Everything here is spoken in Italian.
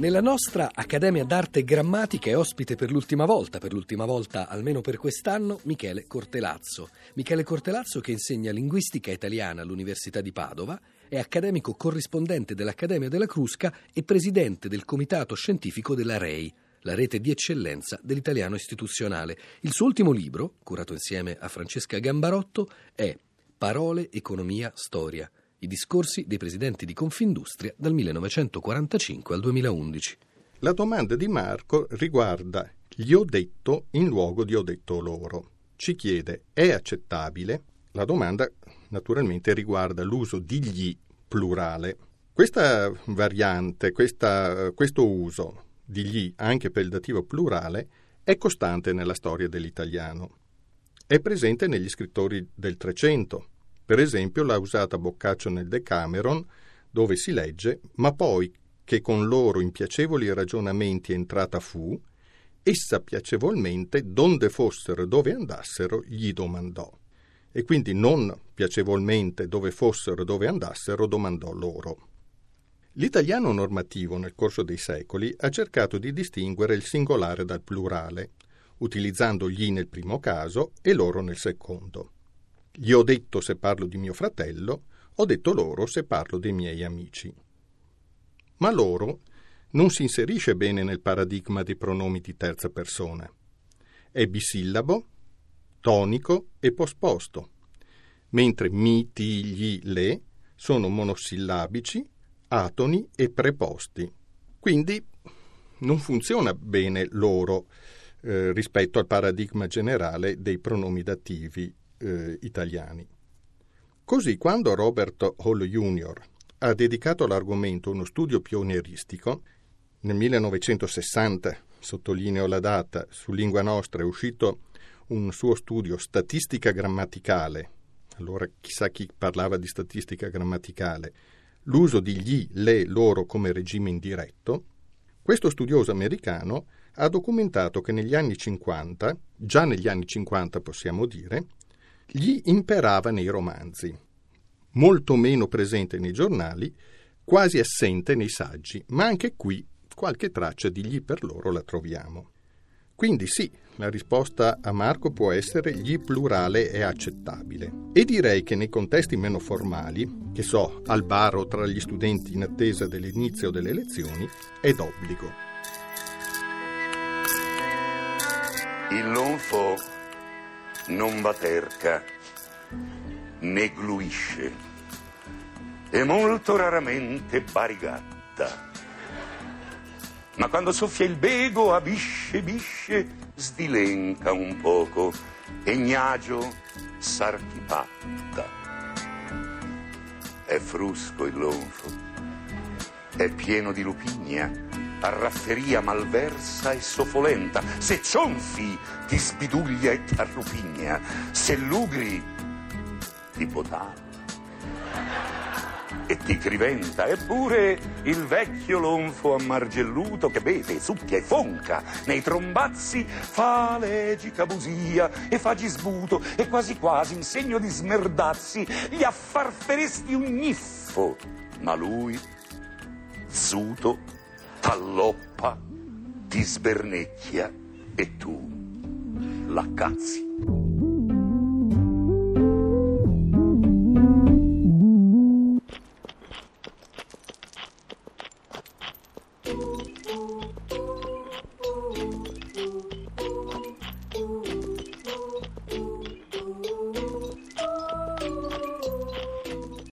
Nella nostra Accademia d'Arte e Grammatica è ospite per l'ultima volta, per l'ultima volta almeno per quest'anno, Michele Cortelazzo. Michele Cortelazzo che insegna linguistica italiana all'Università di Padova, è accademico corrispondente dell'Accademia della Crusca e presidente del comitato scientifico della REI, la rete di eccellenza dell'italiano istituzionale. Il suo ultimo libro, curato insieme a Francesca Gambarotto, è Parole, Economia, Storia i discorsi dei presidenti di Confindustria dal 1945 al 2011. La domanda di Marco riguarda gli ho detto in luogo di ho detto loro. Ci chiede è accettabile? La domanda naturalmente riguarda l'uso di gli plurale. Questa variante, questa, questo uso di gli anche per il dativo plurale è costante nella storia dell'italiano. È presente negli scrittori del Trecento, per esempio l'ha usata Boccaccio nel Decameron, dove si legge Ma poi che con loro in piacevoli ragionamenti entrata fu, essa piacevolmente, donde fossero e dove andassero, gli domandò. E quindi non piacevolmente dove fossero e dove andassero, domandò loro. L'italiano normativo nel corso dei secoli ha cercato di distinguere il singolare dal plurale, utilizzando gli nel primo caso e loro nel secondo. Gli ho detto se parlo di mio fratello, ho detto loro se parlo dei miei amici. Ma loro non si inserisce bene nel paradigma dei pronomi di terza persona. È bisillabo, tonico e posposto, mentre mi, ti, gli, le sono monosillabici, atoni e preposti. Quindi non funziona bene loro eh, rispetto al paradigma generale dei pronomi dativi eh, italiani. Così quando Robert Hall Jr. ha dedicato all'argomento uno studio pionieristico, nel 1960, sottolineo la data, su Lingua Nostra è uscito un suo studio Statistica grammaticale, allora chissà chi parlava di statistica grammaticale, l'uso di gli, le, loro come regime indiretto, questo studioso americano ha documentato che negli anni 50, già negli anni 50 possiamo dire, gli imperava nei romanzi, molto meno presente nei giornali, quasi assente nei saggi, ma anche qui qualche traccia di gli per loro la troviamo. Quindi sì, la risposta a Marco può essere gli plurale è accettabile. E direi che nei contesti meno formali, che so, al bar o tra gli studenti in attesa dell'inizio delle lezioni, è d'obbligo. Il lonfo non baterca né gluisce e molto raramente barigatta. Ma quando soffia il bego a bisce bisce sdilenca un poco e gnagio s'archipatta. È frusco il lonfo, è pieno di lupigna, a rafferia malversa e soffolenta. Se cionfi ti sbiduglia e t'arrupigna, se lugri ti potava e ti criventa. Eppure il vecchio lonfo ammargelluto che beve, succhia e fonca nei trombazzi fa legica busia e fa gisbuto e quasi quasi in segno di smerdazzi gli affarferesti un gniffo. Ma lui, zuto, t'alloppa, ti sbernecchia e tu l'accazzi.